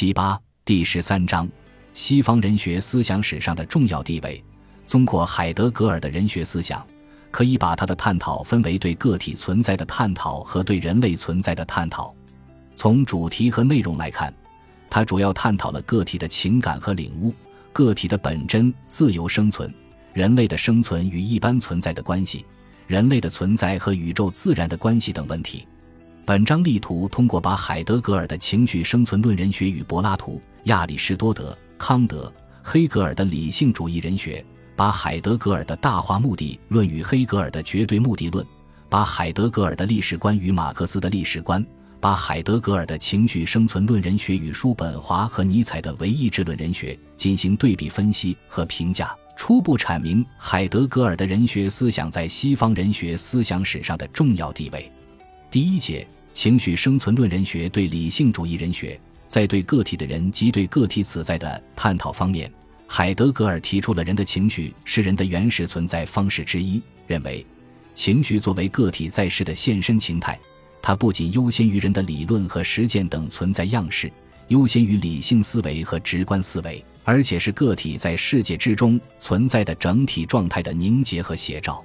七八第十三章，西方人学思想史上的重要地位。综括海德格尔的人学思想，可以把他的探讨分为对个体存在的探讨和对人类存在的探讨。从主题和内容来看，他主要探讨了个体的情感和领悟、个体的本真、自由生存、人类的生存与一般存在的关系、人类的存在和宇宙自然的关系等问题。本章力图通过把海德格尔的情绪生存论人学与柏拉图、亚里士多德、康德、黑格尔的理性主义人学，把海德格尔的大化目的论与黑格尔的绝对目的论，把海德格尔的历史观与马克思的历史观，把海德格尔的情绪生存论人学与叔本华和尼采的唯意志论人学进行对比分析和评价，初步阐明海德格尔的人学思想在西方人学思想史上的重要地位。第一节。情绪生存论人学对理性主义人学在对个体的人及对个体此在的探讨方面，海德格尔提出了人的情绪是人的原始存在方式之一，认为情绪作为个体在世的现身形态，它不仅优先于人的理论和实践等存在样式，优先于理性思维和直观思维，而且是个体在世界之中存在的整体状态的凝结和写照。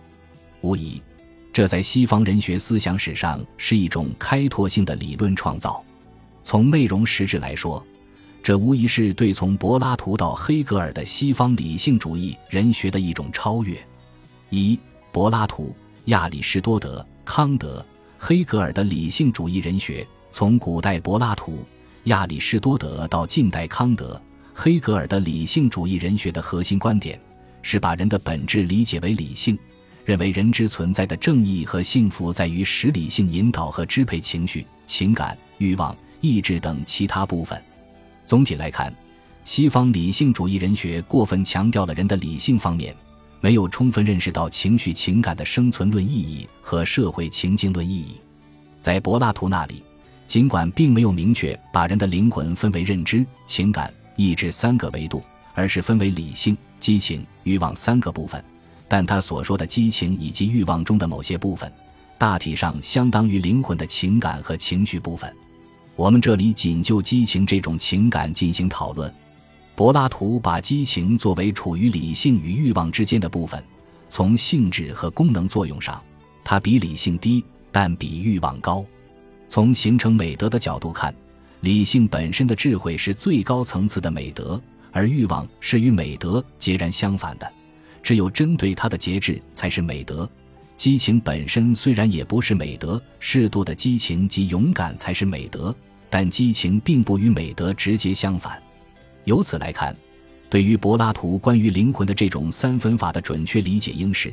无疑。这在西方人学思想史上是一种开拓性的理论创造。从内容实质来说，这无疑是对从柏拉图到黑格尔的西方理性主义人学的一种超越。一、柏拉图、亚里士多德、康德、黑格尔的理性主义人学，从古代柏拉图、亚里士多德到近代康德、黑格尔的理性主义人学的核心观点，是把人的本质理解为理性。认为人之存在的正义和幸福在于实理性引导和支配情绪、情感、欲望、意志等其他部分。总体来看，西方理性主义人学过分强调了人的理性方面，没有充分认识到情绪、情感的生存论意义和社会情境论意义。在柏拉图那里，尽管并没有明确把人的灵魂分为认知、情感、意志三个维度，而是分为理性、激情、欲望三个部分。但他所说的激情以及欲望中的某些部分，大体上相当于灵魂的情感和情绪部分。我们这里仅就激情这种情感进行讨论。柏拉图把激情作为处于理性与欲望之间的部分，从性质和功能作用上，它比理性低，但比欲望高。从形成美德的角度看，理性本身的智慧是最高层次的美德，而欲望是与美德截然相反的。只有针对他的节制才是美德，激情本身虽然也不是美德，适度的激情及勇敢才是美德，但激情并不与美德直接相反。由此来看，对于柏拉图关于灵魂的这种三分法的准确理解，应是：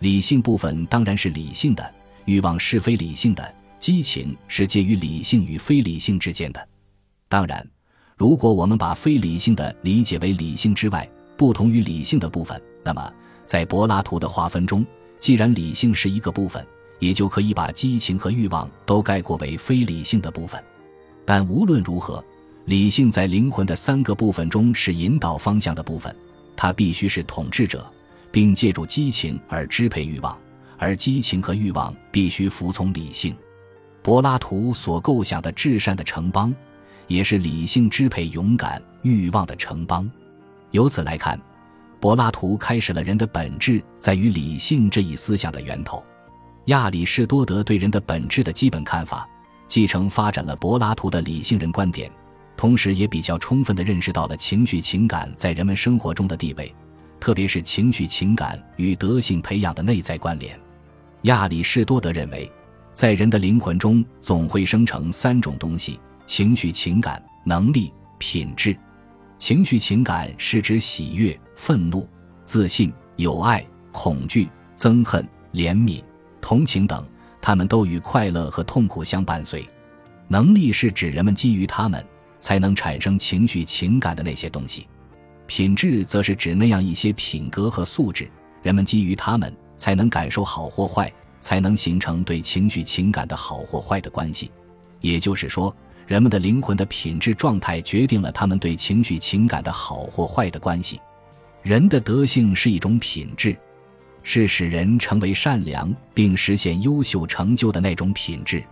理性部分当然是理性的，欲望是非理性的，激情是介于理性与非理性之间的。当然，如果我们把非理性的理解为理性之外、不同于理性的部分，那么，在柏拉图的划分中，既然理性是一个部分，也就可以把激情和欲望都概括为非理性的部分。但无论如何，理性在灵魂的三个部分中是引导方向的部分，它必须是统治者，并借助激情而支配欲望，而激情和欲望必须服从理性。柏拉图所构想的至善的城邦，也是理性支配勇敢欲望的城邦。由此来看。柏拉图开始了人的本质在于理性这一思想的源头。亚里士多德对人的本质的基本看法，继承发展了柏拉图的理性人观点，同时也比较充分地认识到了情绪情感在人们生活中的地位，特别是情绪情感与德性培养的内在关联。亚里士多德认为，在人的灵魂中总会生成三种东西：情绪情感、能力、品质。情绪情感是指喜悦。愤怒、自信、友爱、恐惧、憎恨、怜悯、同情等，他们都与快乐和痛苦相伴随。能力是指人们基于他们才能产生情绪情感的那些东西。品质则是指那样一些品格和素质，人们基于他们才能感受好或坏，才能形成对情绪情感的好或坏的关系。也就是说，人们的灵魂的品质状态决定了他们对情绪情感的好或坏的关系。人的德性是一种品质，是使人成为善良并实现优秀成就的那种品质。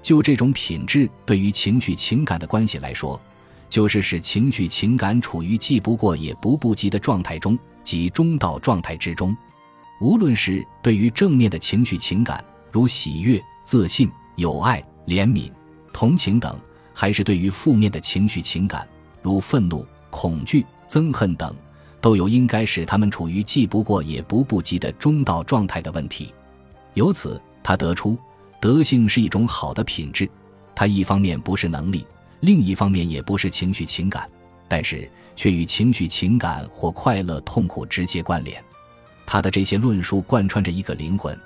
就这种品质对于情绪情感的关系来说，就是使情绪情感处于既不过也不不及的状态中，即中道状态之中。无论是对于正面的情绪情感，如喜悦、自信、友爱、怜悯、同情等，还是对于负面的情绪情感，如愤怒、恐惧、憎恨等，都有应该使他们处于既不过也不不及的中道状态的问题。由此，他得出，德性是一种好的品质，它一方面不是能力，另一方面也不是情绪情感，但是却与情绪情感或快乐、痛苦直接关联。他的这些论述贯穿着一个灵魂，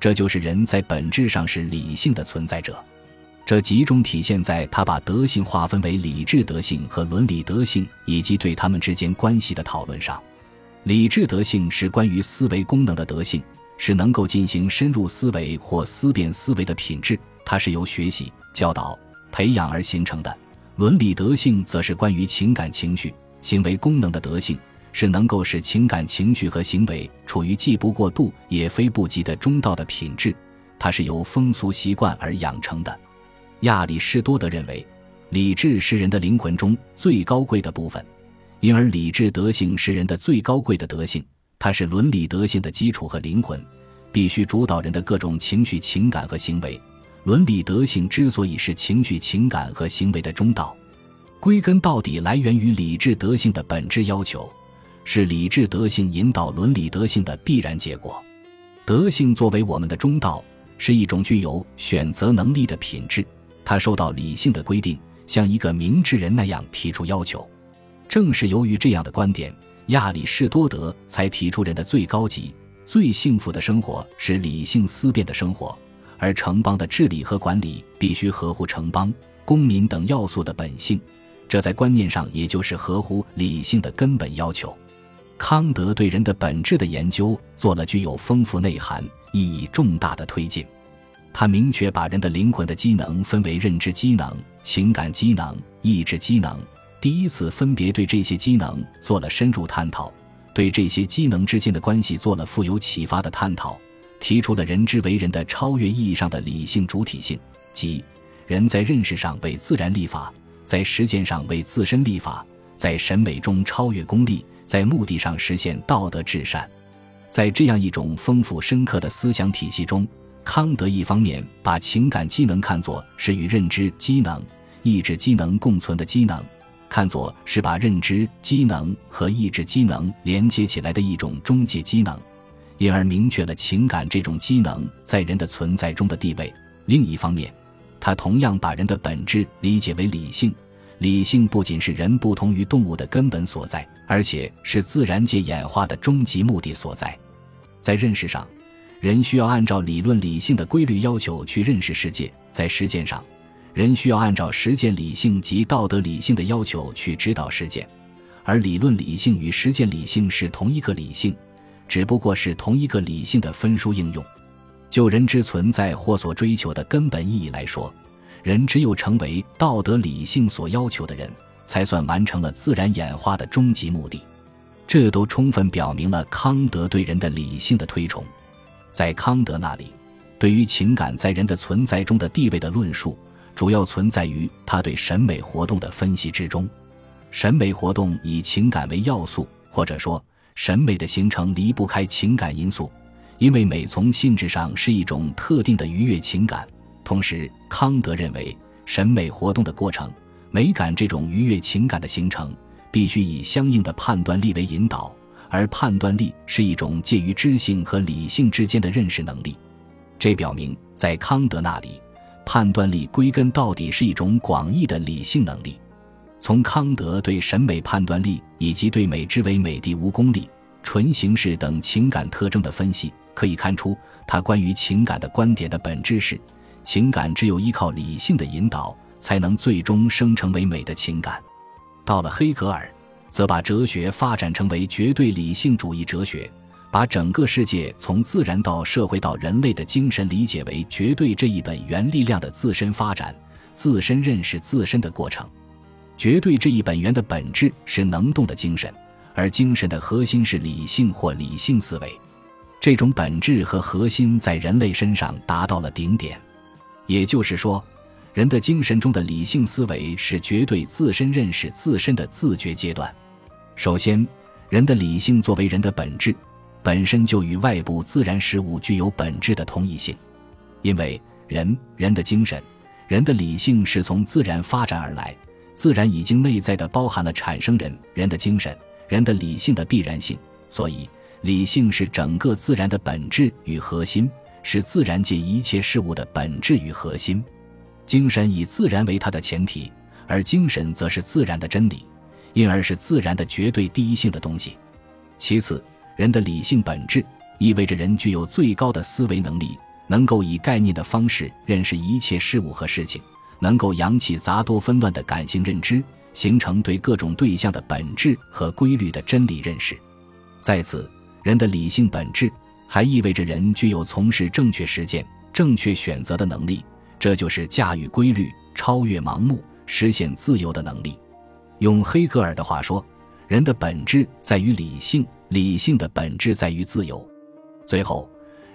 这就是人在本质上是理性的存在者。这集中体现在他把德性划分为理智德性和伦理德性，以及对他们之间关系的讨论上。理智德性是关于思维功能的德性，是能够进行深入思维或思辨思维的品质，它是由学习、教导、培养而形成的。伦理德性则是关于情感情绪、行为功能的德性。是能够使情感情绪和行为处于既不过度也非不及的中道的品质，它是由风俗习惯而养成的。亚里士多德认为，理智是人的灵魂中最高贵的部分，因而理智德性是人的最高贵的德性，它是伦理德性的基础和灵魂，必须主导人的各种情绪情感和行为。伦理德性之所以是情绪情感和行为的中道，归根到底来源于理智德性的本质要求。是理智德性引导伦理德性的必然结果。德性作为我们的中道，是一种具有选择能力的品质。他受到理性的规定，像一个明智人那样提出要求。正是由于这样的观点，亚里士多德才提出人的最高级、最幸福的生活是理性思辨的生活，而城邦的治理和管理必须合乎城邦、公民等要素的本性。这在观念上也就是合乎理性的根本要求。康德对人的本质的研究做了具有丰富内涵、意义重大的推进。他明确把人的灵魂的机能分为认知机能、情感机能、意志机能，第一次分别对这些机能做了深入探讨，对这些机能之间的关系做了富有启发的探讨，提出了人之为人的超越意义上的理性主体性，即人在认识上为自然立法，在实践上为自身立法，在审美中超越功利。在目的上实现道德至善，在这样一种丰富深刻的思想体系中，康德一方面把情感机能看作是与认知机能、意志机能共存的机能，看作是把认知机能和意志机能连接起来的一种中介机能，因而明确了情感这种机能在人的存在中的地位。另一方面，他同样把人的本质理解为理性。理性不仅是人不同于动物的根本所在，而且是自然界演化的终极目的所在。在认识上，人需要按照理论理性的规律要求去认识世界；在实践上，人需要按照实践理性及道德理性的要求去指导实践。而理论理性与实践理性是同一个理性，只不过是同一个理性的分殊应用。就人之存在或所追求的根本意义来说。人只有成为道德理性所要求的人，才算完成了自然演化的终极目的。这都充分表明了康德对人的理性的推崇。在康德那里，对于情感在人的存在中的地位的论述，主要存在于他对审美活动的分析之中。审美活动以情感为要素，或者说，审美的形成离不开情感因素，因为美从性质上是一种特定的愉悦情感。同时，康德认为，审美活动的过程、美感这种愉悦情感的形成，必须以相应的判断力为引导，而判断力是一种介于知性和理性之间的认识能力。这表明，在康德那里，判断力归根到底是一种广义的理性能力。从康德对审美判断力以及对美之为美的无功利、纯形式等情感特征的分析，可以看出，他关于情感的观点的本质是。情感只有依靠理性的引导，才能最终生成为美的情感。到了黑格尔，则把哲学发展成为绝对理性主义哲学，把整个世界从自然到社会到人类的精神理解为绝对这一本源力量的自身发展、自身认识自身的过程。绝对这一本源的本质是能动的精神，而精神的核心是理性或理性思维。这种本质和核心在人类身上达到了顶点。也就是说，人的精神中的理性思维是绝对自身认识自身的自觉阶段。首先，人的理性作为人的本质，本身就与外部自然事物具有本质的同一性，因为人人的精神、人的理性是从自然发展而来，自然已经内在的包含了产生人人的精神、人的理性的必然性，所以理性是整个自然的本质与核心，是自然界一切事物的本质与核心。精神以自然为它的前提，而精神则是自然的真理。因而是自然的绝对第一性的东西。其次，人的理性本质意味着人具有最高的思维能力，能够以概念的方式认识一切事物和事情，能够扬起杂多纷乱的感性认知，形成对各种对象的本质和规律的真理认识。在此，人的理性本质还意味着人具有从事正确实践、正确选择的能力，这就是驾驭规律、超越盲目、实现自由的能力。用黑格尔的话说，人的本质在于理性，理性的本质在于自由。最后，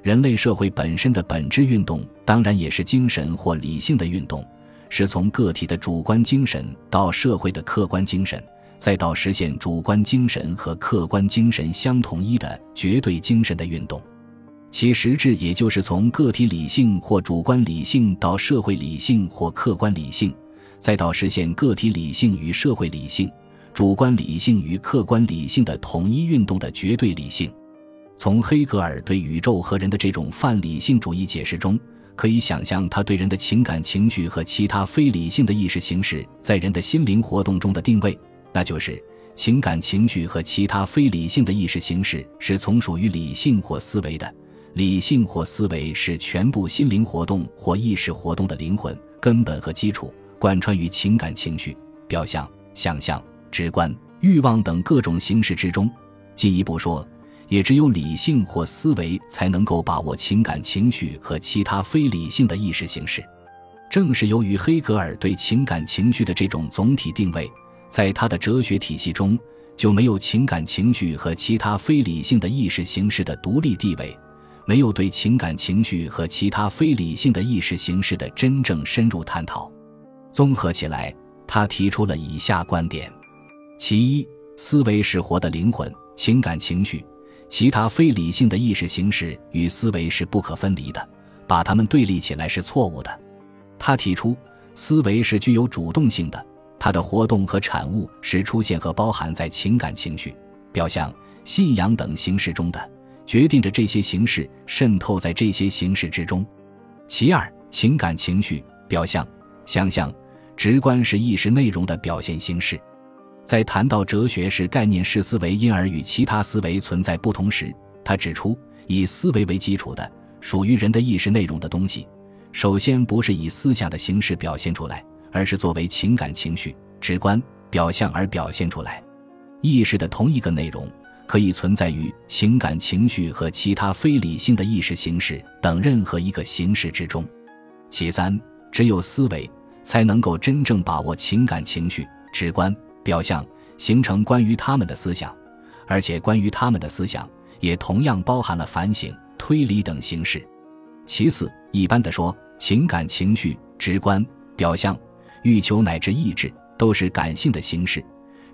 人类社会本身的本质运动，当然也是精神或理性的运动，是从个体的主观精神到社会的客观精神，再到实现主观精神和客观精神相统一的绝对精神的运动。其实质也就是从个体理性或主观理性到社会理性或客观理性。再到实现个体理性与社会理性、主观理性与客观理性的统一运动的绝对理性，从黑格尔对宇宙和人的这种泛理性主义解释中，可以想象他对人的情感情绪和其他非理性的意识形式在人的心灵活动中的定位，那就是情感情绪和其他非理性的意识形式是从属于理性或思维的，理性或思维是全部心灵活动或意识活动的灵魂、根本和基础。贯穿于情感情绪、表象、想象、直观、欲望等各种形式之中。进一步说，也只有理性或思维才能够把握情感情绪和其他非理性的意识形式。正是由于黑格尔对情感情绪的这种总体定位，在他的哲学体系中就没有情感情绪和其他非理性的意识形式的独立地位，没有对情感情绪和其他非理性的意识形式的真正深入探讨。综合起来，他提出了以下观点：其一，思维是活的灵魂，情感情绪、其他非理性的意识形式与思维是不可分离的，把它们对立起来是错误的。他提出，思维是具有主动性的，它的活动和产物是出现和包含在情感情绪、表象、信仰等形式中的，决定着这些形式渗透在这些形式之中。其二，情感情绪、表象、想象。直观是意识内容的表现形式。在谈到哲学是概念式思维，因而与其他思维存在不同时，他指出，以思维为基础的属于人的意识内容的东西，首先不是以思想的形式表现出来，而是作为情感情绪、直观表象而表现出来。意识的同一个内容可以存在于情感情绪和其他非理性的意识形式等任何一个形式之中。其三，只有思维。才能够真正把握情感情绪、直观表象，形成关于他们的思想，而且关于他们的思想也同样包含了反省、推理等形式。其次，一般的说，情感情绪、直观表象、欲求乃至意志都是感性的形式，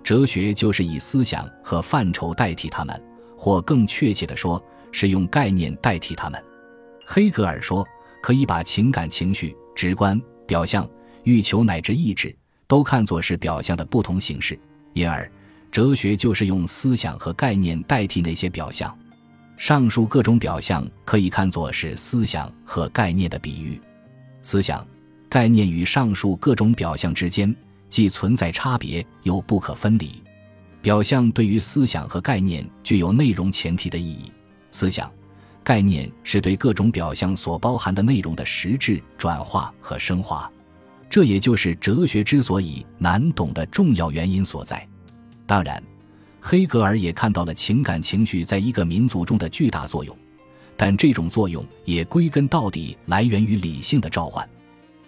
哲学就是以思想和范畴代替他们，或更确切的说，是用概念代替他们。黑格尔说，可以把情感情绪、直观表象。欲求乃至意志都看作是表象的不同形式，因而哲学就是用思想和概念代替那些表象。上述各种表象可以看作是思想和概念的比喻。思想、概念与上述各种表象之间既存在差别，又不可分离。表象对于思想和概念具有内容前提的意义，思想、概念是对各种表象所包含的内容的实质转化和升华。这也就是哲学之所以难懂的重要原因所在。当然，黑格尔也看到了情感情绪在一个民族中的巨大作用，但这种作用也归根到底来源于理性的召唤。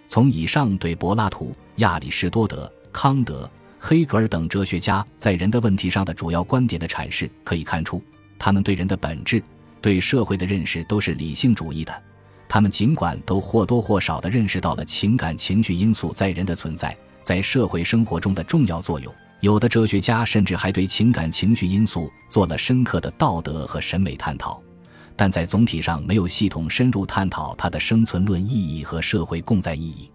从以上对柏拉图、亚里士多德、康德、黑格尔等哲学家在人的问题上的主要观点的阐释可以看出，他们对人的本质、对社会的认识都是理性主义的。他们尽管都或多或少地认识到了情感情绪因素在人的存在在社会生活中的重要作用，有的哲学家甚至还对情感情绪因素做了深刻的道德和审美探讨，但在总体上没有系统深入探讨它的生存论意义和社会共在意义。